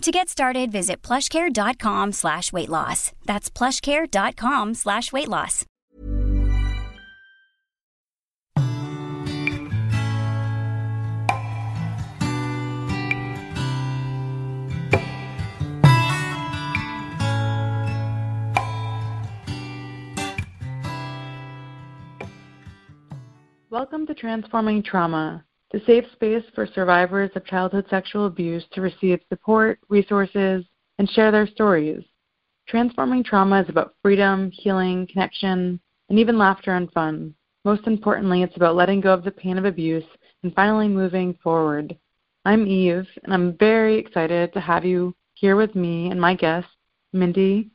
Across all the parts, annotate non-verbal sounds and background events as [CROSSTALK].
To get started, visit plushcare.com slash weight loss. That's plushcare.com slash weight loss. Welcome to Transforming Trauma, the safe space for survivors of childhood sexual abuse to receive support, resources, and share their stories. Transforming trauma is about freedom, healing, connection, and even laughter and fun. Most importantly, it's about letting go of the pain of abuse and finally moving forward. I'm Eve, and I'm very excited to have you here with me and my guest, Mindy,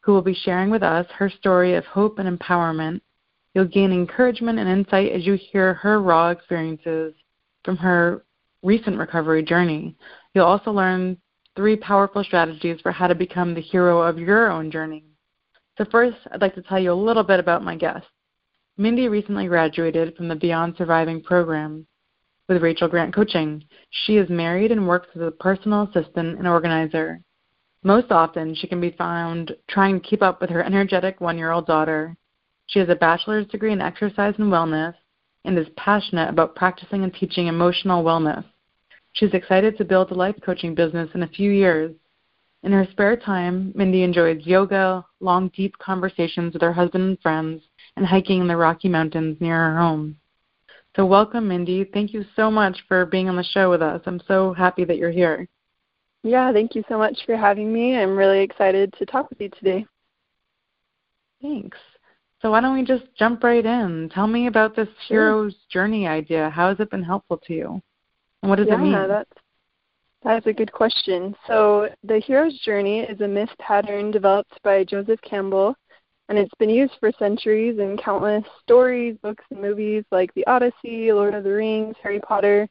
who will be sharing with us her story of hope and empowerment. You'll gain encouragement and insight as you hear her raw experiences from her recent recovery journey. You'll also learn three powerful strategies for how to become the hero of your own journey. So, first, I'd like to tell you a little bit about my guest. Mindy recently graduated from the Beyond Surviving program with Rachel Grant Coaching. She is married and works as a personal assistant and organizer. Most often, she can be found trying to keep up with her energetic one year old daughter. She has a bachelor's degree in exercise and wellness and is passionate about practicing and teaching emotional wellness. She's excited to build a life coaching business in a few years. In her spare time, Mindy enjoys yoga, long, deep conversations with her husband and friends, and hiking in the Rocky Mountains near her home. So, welcome, Mindy. Thank you so much for being on the show with us. I'm so happy that you're here. Yeah, thank you so much for having me. I'm really excited to talk with you today. Thanks. So why don't we just jump right in? Tell me about this hero's journey idea. How has it been helpful to you? And what does yeah, it mean? That's, that's a good question. So the hero's journey is a myth pattern developed by Joseph Campbell, and it's been used for centuries in countless stories, books, and movies like The Odyssey, Lord of the Rings, Harry Potter.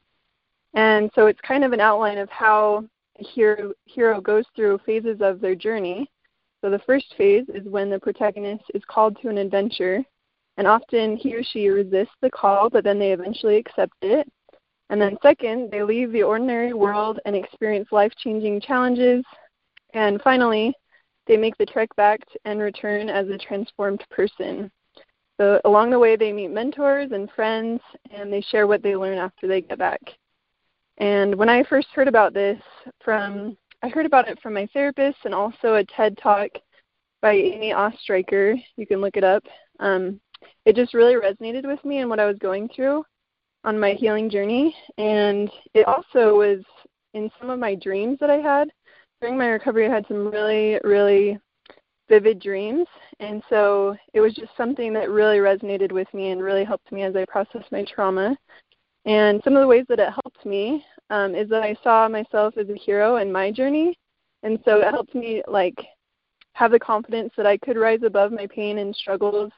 And so it's kind of an outline of how a hero, hero goes through phases of their journey so the first phase is when the protagonist is called to an adventure, and often he or she resists the call, but then they eventually accept it. And then second, they leave the ordinary world and experience life-changing challenges. And finally, they make the trek back and return as a transformed person. So along the way, they meet mentors and friends, and they share what they learn after they get back. And when I first heard about this from I heard about it from my therapist and also a TED talk by Amy Oestreicher. You can look it up. Um, it just really resonated with me and what I was going through on my healing journey. And it also was in some of my dreams that I had. During my recovery, I had some really, really vivid dreams. And so it was just something that really resonated with me and really helped me as I processed my trauma. And some of the ways that it helped me um, is that I saw myself as a hero in my journey, and so it helped me like have the confidence that I could rise above my pain and struggles.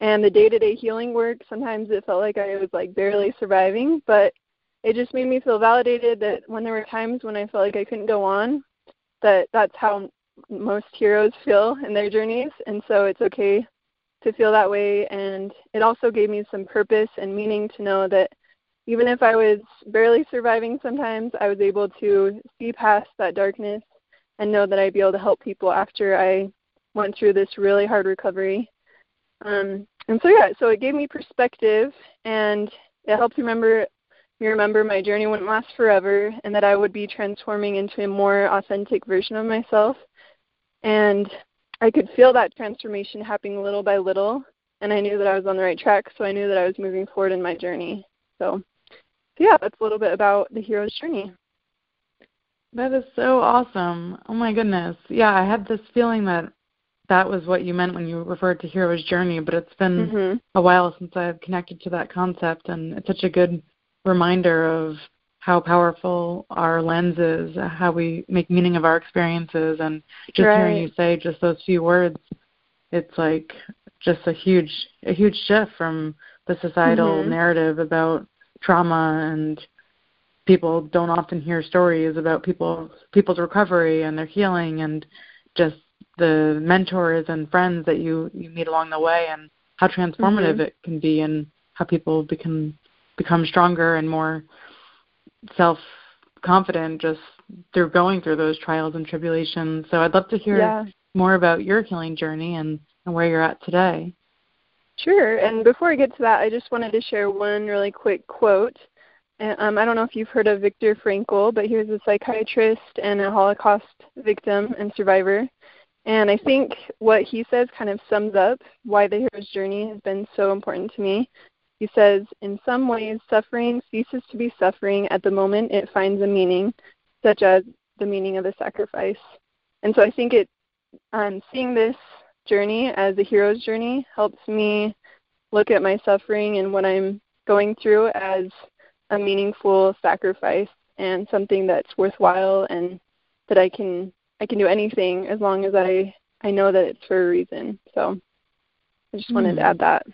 And the day-to-day healing work, sometimes it felt like I was like barely surviving, but it just made me feel validated that when there were times when I felt like I couldn't go on, that that's how most heroes feel in their journeys, and so it's okay to feel that way. And it also gave me some purpose and meaning to know that even if I was barely surviving sometimes, I was able to see past that darkness and know that I'd be able to help people after I went through this really hard recovery. Um, and so yeah, so it gave me perspective and it helped remember me remember my journey wouldn't last forever and that I would be transforming into a more authentic version of myself. And I could feel that transformation happening little by little and I knew that I was on the right track, so I knew that I was moving forward in my journey. So, so yeah, that's a little bit about the hero's journey. That is so awesome. Oh my goodness. Yeah, I had this feeling that that was what you meant when you referred to hero's journey, but it's been mm-hmm. a while since I've connected to that concept and it's such a good reminder of how powerful our lens is, how we make meaning of our experiences and just right. hearing you say just those few words, it's like just a huge a huge shift from the societal mm-hmm. narrative about trauma and people don't often hear stories about people people's recovery and their healing and just the mentors and friends that you you meet along the way and how transformative mm-hmm. it can be and how people become become stronger and more self confident just through going through those trials and tribulations. So I'd love to hear yeah. more about your healing journey and, and where you're at today. Sure. And before I get to that, I just wanted to share one really quick quote. Um, I don't know if you've heard of Viktor Frankl, but he was a psychiatrist and a Holocaust victim and survivor. And I think what he says kind of sums up why the hero's journey has been so important to me. He says, In some ways, suffering ceases to be suffering at the moment it finds a meaning, such as the meaning of the sacrifice. And so I think it, um, seeing this journey as a hero's journey helps me look at my suffering and what I'm going through as a meaningful sacrifice and something that's worthwhile and that I can I can do anything as long as I I know that it's for a reason. So I just wanted mm. to hmm. add that.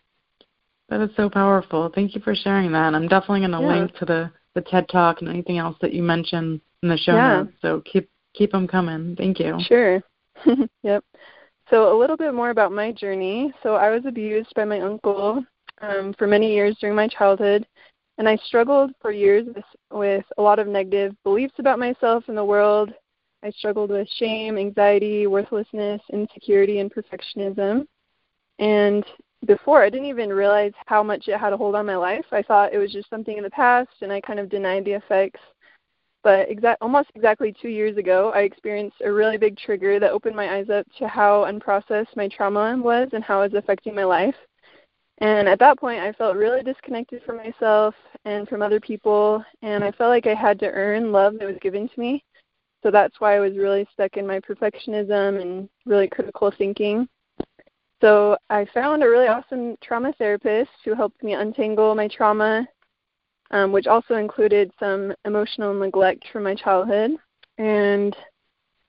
That is so powerful. Thank you for sharing that. I'm definitely going to yeah. link to the the TED Talk and anything else that you mentioned in the show yeah. notes. So keep keep them coming. Thank you. Sure. [LAUGHS] yep. So a little bit more about my journey. So I was abused by my uncle um, for many years during my childhood, and I struggled for years with, with a lot of negative beliefs about myself and the world I struggled with shame, anxiety, worthlessness, insecurity, and perfectionism. And before, I didn't even realize how much it had a hold on my life. I thought it was just something in the past, and I kind of denied the effects. But exact, almost exactly two years ago, I experienced a really big trigger that opened my eyes up to how unprocessed my trauma was and how it was affecting my life. And at that point, I felt really disconnected from myself and from other people, and I felt like I had to earn love that was given to me. So that's why I was really stuck in my perfectionism and really critical thinking. So I found a really awesome trauma therapist who helped me untangle my trauma, um, which also included some emotional neglect from my childhood. And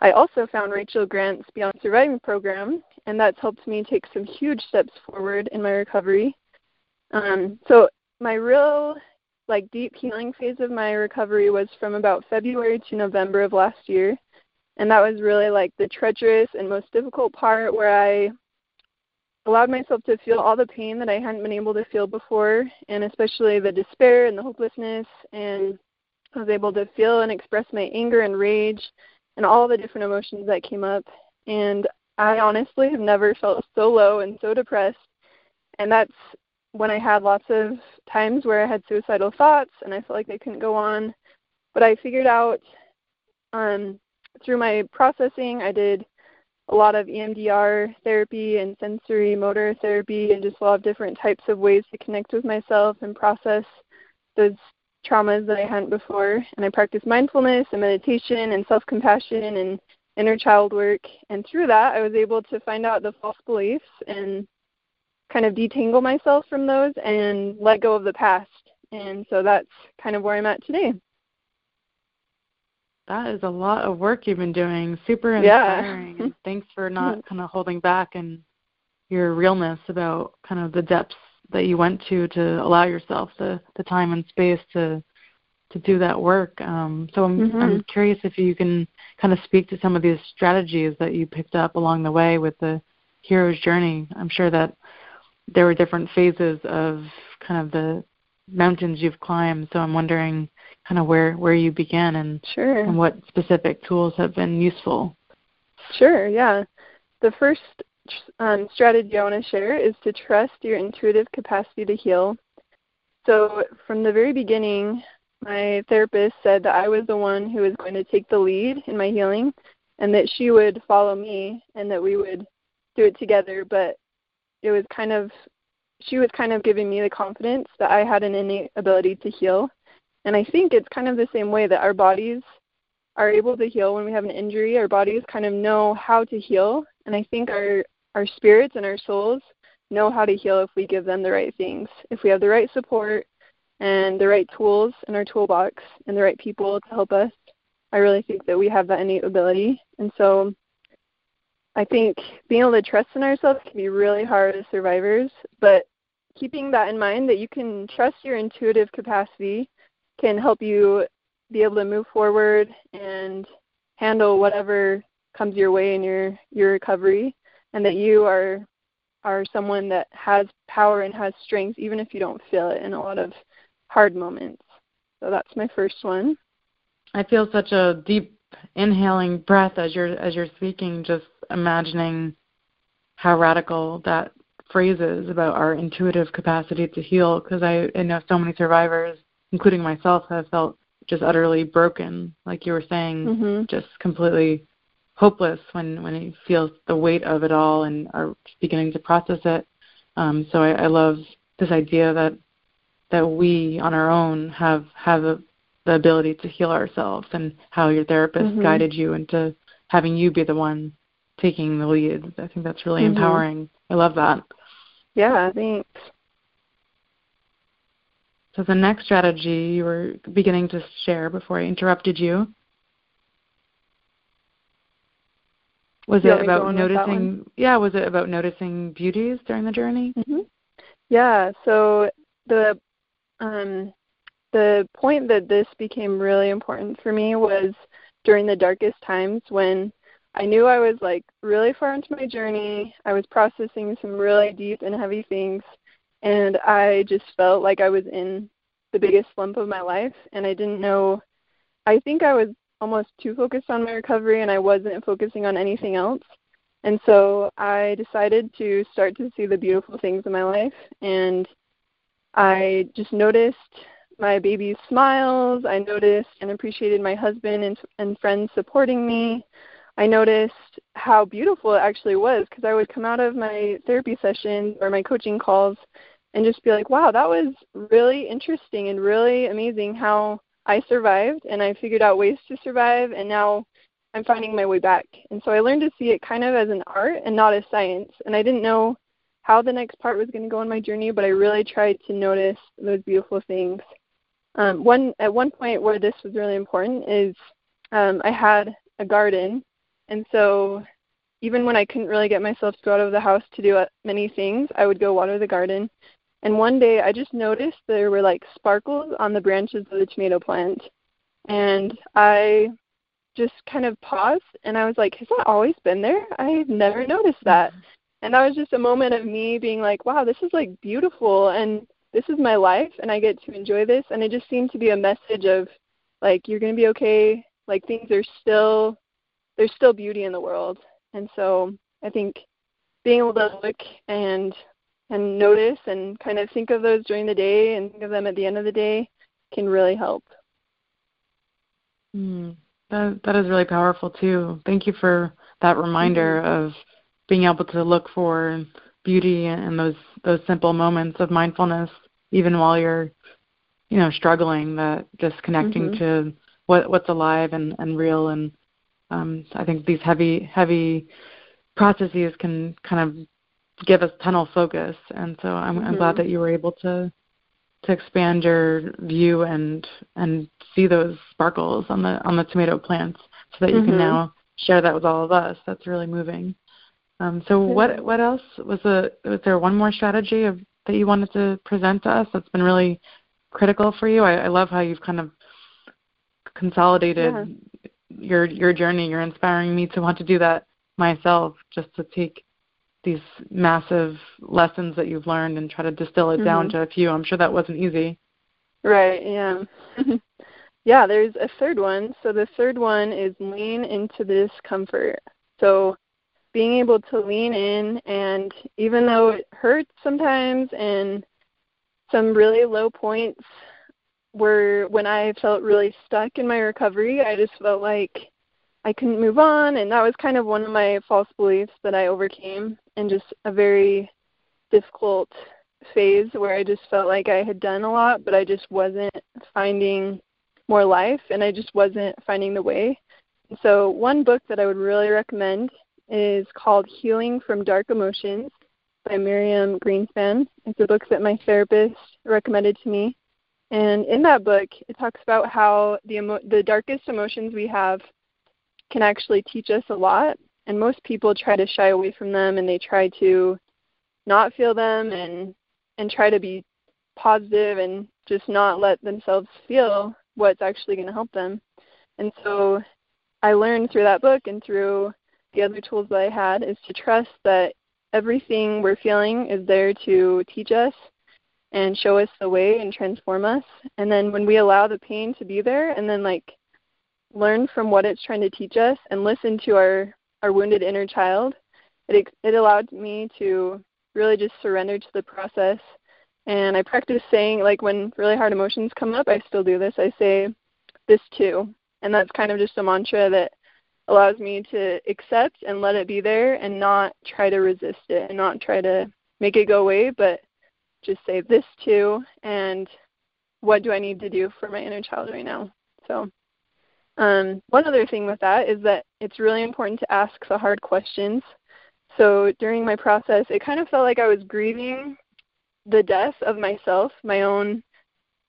I also found Rachel Grant's Beyond Surviving program, and that's helped me take some huge steps forward in my recovery. Um, so my real like deep healing phase of my recovery was from about February to November of last year. And that was really like the treacherous and most difficult part where I allowed myself to feel all the pain that I hadn't been able to feel before, and especially the despair and the hopelessness. And I was able to feel and express my anger and rage and all the different emotions that came up. And I honestly have never felt so low and so depressed. And that's when I had lots of times where I had suicidal thoughts and I felt like they couldn't go on. But I figured out um, through my processing, I did a lot of EMDR therapy and sensory motor therapy and just a lot of different types of ways to connect with myself and process those traumas that I hadn't before. And I practice mindfulness and meditation and self compassion and inner child work. And through that, I was able to find out the false beliefs and kind of detangle myself from those and let go of the past. And so that's kind of where I'm at today. That is a lot of work you've been doing. Super inspiring. Yeah. [LAUGHS] thanks for not kind of holding back and your realness about kind of the depths that you went to to allow yourself the the time and space to to do that work. Um, so I'm mm-hmm. I'm curious if you can kind of speak to some of these strategies that you picked up along the way with the hero's journey. I'm sure that there were different phases of kind of the mountains you've climbed. So I'm wondering kind of where where you began and sure. and what specific tools have been useful. Sure. Yeah. The first um, strategy I want to share is to trust your intuitive capacity to heal. So from the very beginning, my therapist said that I was the one who was going to take the lead in my healing and that she would follow me and that we would do it together. But it was kind of she was kind of giving me the confidence that I had an innate ability to heal. And I think it's kind of the same way that our bodies are able to heal when we have an injury. Our bodies kind of know how to heal. And I think our, our spirits and our souls know how to heal if we give them the right things. If we have the right support and the right tools in our toolbox and the right people to help us, I really think that we have that innate ability. And so I think being able to trust in ourselves can be really hard as survivors, but keeping that in mind that you can trust your intuitive capacity can help you be able to move forward and handle whatever comes your way in your your recovery and that you are are someone that has power and has strength even if you don't feel it in a lot of hard moments. So that's my first one. I feel such a deep inhaling breath as you're as you're speaking just imagining how radical that phrase is about our intuitive capacity to heal because I, I know so many survivors, including myself, have felt just utterly broken, like you were saying, mm-hmm. just completely hopeless when when you feel the weight of it all and are beginning to process it. Um, so I, I love this idea that that we on our own have have a, the ability to heal ourselves and how your therapist mm-hmm. guided you into having you be the one taking the lead. I think that's really mm-hmm. empowering. I love that. Yeah, thanks. So the next strategy you were beginning to share before I interrupted you was you it about noticing yeah was it about noticing beauties during the journey mm-hmm. yeah so the um the point that this became really important for me was during the darkest times when I knew I was like really far into my journey. I was processing some really deep and heavy things, and I just felt like I was in the biggest slump of my life, and I didn't know. I think I was almost too focused on my recovery, and I wasn't focusing on anything else. And so I decided to start to see the beautiful things in my life, and I just noticed my baby's smiles. I noticed and appreciated my husband and, and friends supporting me. I noticed how beautiful it actually was because I would come out of my therapy sessions or my coaching calls and just be like, wow, that was really interesting and really amazing how I survived and I figured out ways to survive and now I'm finding my way back. And so I learned to see it kind of as an art and not as science. And I didn't know how the next part was going to go on my journey, but I really tried to notice those beautiful things. Um, one at one point where this was really important is um, I had a garden and so even when I couldn't really get myself to go out of the house to do uh, many things, I would go water the garden. And one day I just noticed there were like sparkles on the branches of the tomato plant. And I just kind of paused and I was like, has that always been there? I've never noticed that. And that was just a moment of me being like, wow, this is like beautiful and this is my life and I get to enjoy this. And it just seemed to be a message of like, you're going to be okay. Like things are still there's still beauty in the world. And so I think being able to look and and notice and kind of think of those during the day and think of them at the end of the day can really help. Mm, that that is really powerful too. Thank you for that reminder mm-hmm. of being able to look for beauty in those those simple moments of mindfulness, even while you're, you know, struggling. That just connecting mm-hmm. to what what's alive and and real and um, so I think these heavy heavy processes can kind of give us tunnel focus, and so I'm, mm-hmm. I'm glad mm-hmm. that you were able to to expand your view and and see those sparkles on the on the tomato plants, so that you mm-hmm. can now share that with all of us. That's really moving. Um, so what what else was a was there one more strategy of that you wanted to present to us that's been really critical for you? I, I love how you've kind of consolidated yeah your your journey. You're inspiring me to want to do that myself, just to take these massive lessons that you've learned and try to distill it mm-hmm. down to a few. I'm sure that wasn't easy. Right, yeah. [LAUGHS] yeah, there's a third one. So the third one is lean into the discomfort. So being able to lean in and even though it hurts sometimes and some really low points were when I felt really stuck in my recovery, I just felt like I couldn't move on and that was kind of one of my false beliefs that I overcame and just a very difficult phase where I just felt like I had done a lot but I just wasn't finding more life and I just wasn't finding the way. So one book that I would really recommend is called Healing from Dark Emotions by Miriam Greenspan. It's a book that my therapist recommended to me. And in that book, it talks about how the emo- the darkest emotions we have can actually teach us a lot. And most people try to shy away from them and they try to not feel them and and try to be positive and just not let themselves feel what's actually going to help them. And so I learned through that book and through the other tools that I had is to trust that everything we're feeling is there to teach us and show us the way and transform us. And then when we allow the pain to be there and then like learn from what it's trying to teach us and listen to our our wounded inner child, it it allowed me to really just surrender to the process. And I practice saying like when really hard emotions come up, I still do this. I say this too. And that's kind of just a mantra that allows me to accept and let it be there and not try to resist it and not try to make it go away, but just say this too and what do I need to do for my inner child right now. So um, one other thing with that is that it's really important to ask the hard questions. So during my process, it kind of felt like I was grieving the death of myself, my own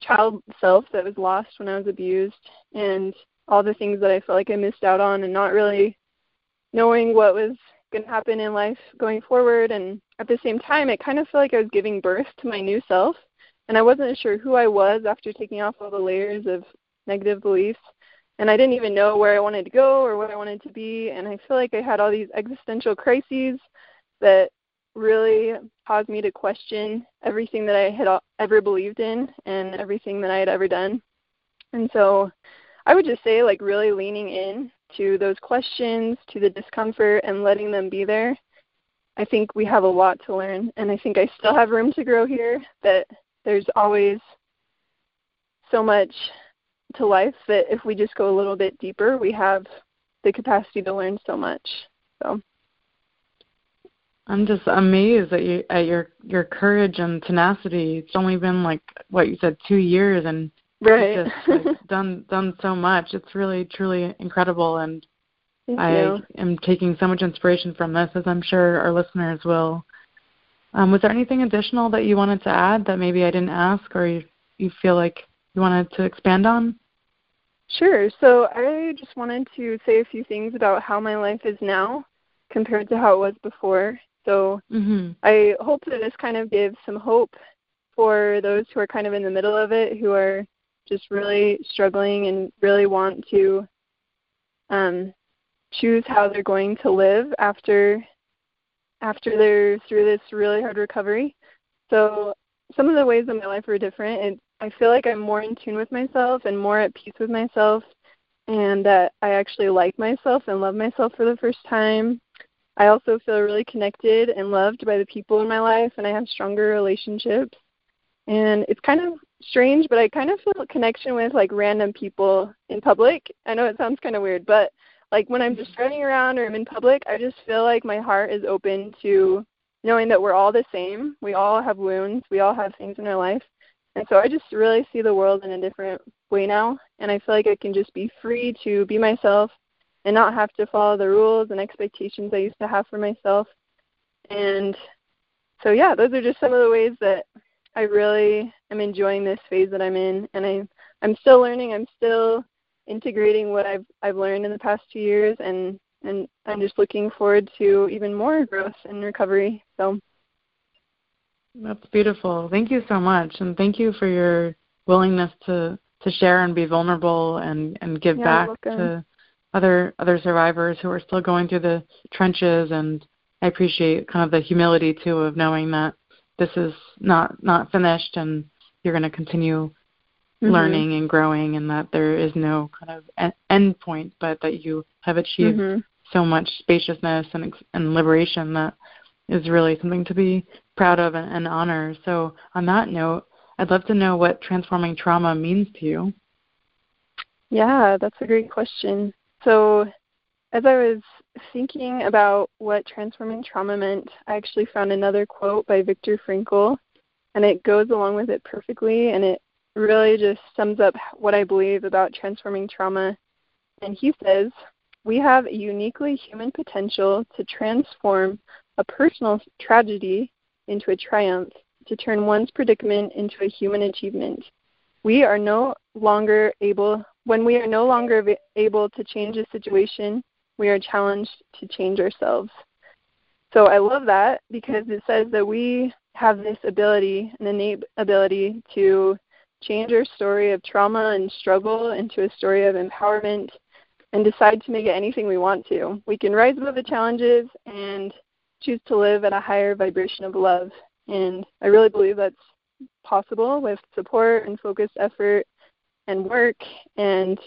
child self that was lost when I was abused, and all the things that I felt like I missed out on and not really knowing what was going to happen in life going forward. And at the same time, it kind of felt like I was giving birth to my new self. And I wasn't sure who I was after taking off all the layers of negative beliefs. And I didn't even know where I wanted to go or what I wanted to be. And I feel like I had all these existential crises that really caused me to question everything that I had ever believed in and everything that I had ever done. And so I would just say like really leaning in to those questions, to the discomfort and letting them be there. I think we have a lot to learn and I think I still have room to grow here that there's always so much to life that if we just go a little bit deeper, we have the capacity to learn so much. So I'm just amazed at you at your your courage and tenacity. It's only been like what you said, two years, and right just like, done done so much it's really truly incredible and Thank i you. am taking so much inspiration from this as i'm sure our listeners will um, was there anything additional that you wanted to add that maybe i didn't ask or you, you feel like you wanted to expand on sure so i just wanted to say a few things about how my life is now compared to how it was before so mm-hmm. i hope that this kind of gives some hope for those who are kind of in the middle of it who are just really struggling and really want to um, choose how they're going to live after after they're through this really hard recovery. So some of the ways in my life are different and I feel like I'm more in tune with myself and more at peace with myself and that I actually like myself and love myself for the first time. I also feel really connected and loved by the people in my life and I have stronger relationships. And it's kind of strange, but I kind of feel a connection with like random people in public. I know it sounds kind of weird, but like when I'm just running around or I'm in public, I just feel like my heart is open to knowing that we're all the same. We all have wounds. We all have things in our life. And so I just really see the world in a different way now. And I feel like I can just be free to be myself and not have to follow the rules and expectations I used to have for myself. And so, yeah, those are just some of the ways that I really am enjoying this phase that I'm in, and I I'm still learning. I'm still integrating what I've I've learned in the past two years, and and I'm just looking forward to even more growth and recovery. So that's beautiful. Thank you so much, and thank you for your willingness to to share and be vulnerable and and give yeah, back to other other survivors who are still going through the trenches and I appreciate kind of the humility too of knowing that this is not not finished and you're going to continue mm-hmm. learning and growing and that there is no kind of end point but that you have achieved mm-hmm. so much spaciousness and and liberation that is really something to be proud of and, and honor so on that note i'd love to know what transforming trauma means to you yeah that's a great question so as i was thinking about what transforming trauma meant i actually found another quote by viktor frankl and it goes along with it perfectly and it really just sums up what I believe about transforming trauma. And he says, We have a uniquely human potential to transform a personal tragedy into a triumph, to turn one's predicament into a human achievement. We are no longer able, when we are no longer able to change a situation, we are challenged to change ourselves. So I love that because it says that we have this ability, an innate ability to change our story of trauma and struggle into a story of empowerment and decide to make it anything we want to. We can rise above the challenges and choose to live at a higher vibration of love. And I really believe that's possible with support and focused effort and work. And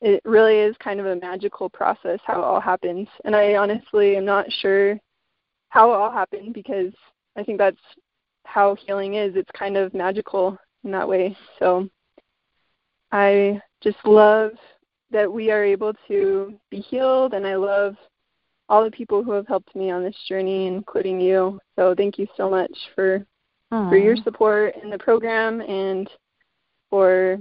it really is kind of a magical process how it all happens. And I honestly am not sure how it all happened because I think that's how healing is. It's kind of magical in that way. So I just love that we are able to be healed, and I love all the people who have helped me on this journey, including you. So thank you so much for Aww. for your support in the program and for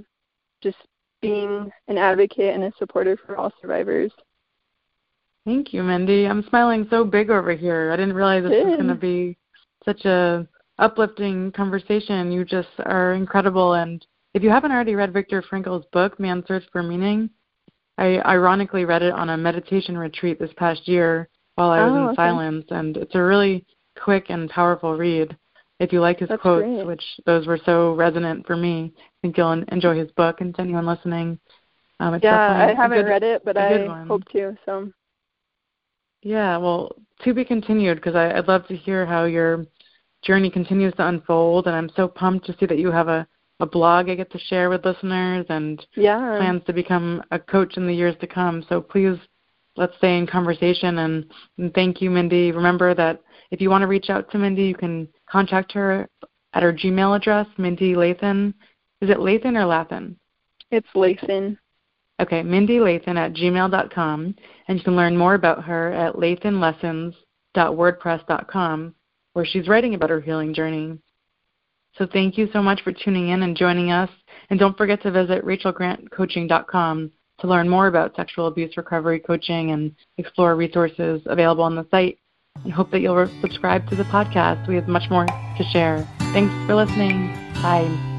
just being an advocate and a supporter for all survivors. Thank you, Mindy. I'm smiling so big over here. I didn't realize this was going to be such a uplifting conversation. You just are incredible. And if you haven't already read Viktor Frankl's book, Man's Search for Meaning, I ironically read it on a meditation retreat this past year while I was oh, in okay. silence, and it's a really quick and powerful read. If you like his That's quotes, great. which those were so resonant for me, I think you'll enjoy his book. And to anyone listening, um, it's yeah, I haven't good, read it, but I one. hope to. So. Yeah, well, to be continued because I'd love to hear how your journey continues to unfold, and I'm so pumped to see that you have a, a blog I get to share with listeners and yeah. plans to become a coach in the years to come. So please let's stay in conversation and, and thank you, Mindy. Remember that if you want to reach out to Mindy, you can contact her at her Gmail address, Mindy Lathan. Is it Lathan or Lathan? It's Lathan. Okay, Mindy Lathan at gmail.com, and you can learn more about her at lathanlessons.wordpress.com where she's writing about her healing journey. So thank you so much for tuning in and joining us. And don't forget to visit rachelgrantcoaching.com to learn more about sexual abuse recovery coaching and explore resources available on the site. And hope that you'll subscribe to the podcast. We have much more to share. Thanks for listening. Bye.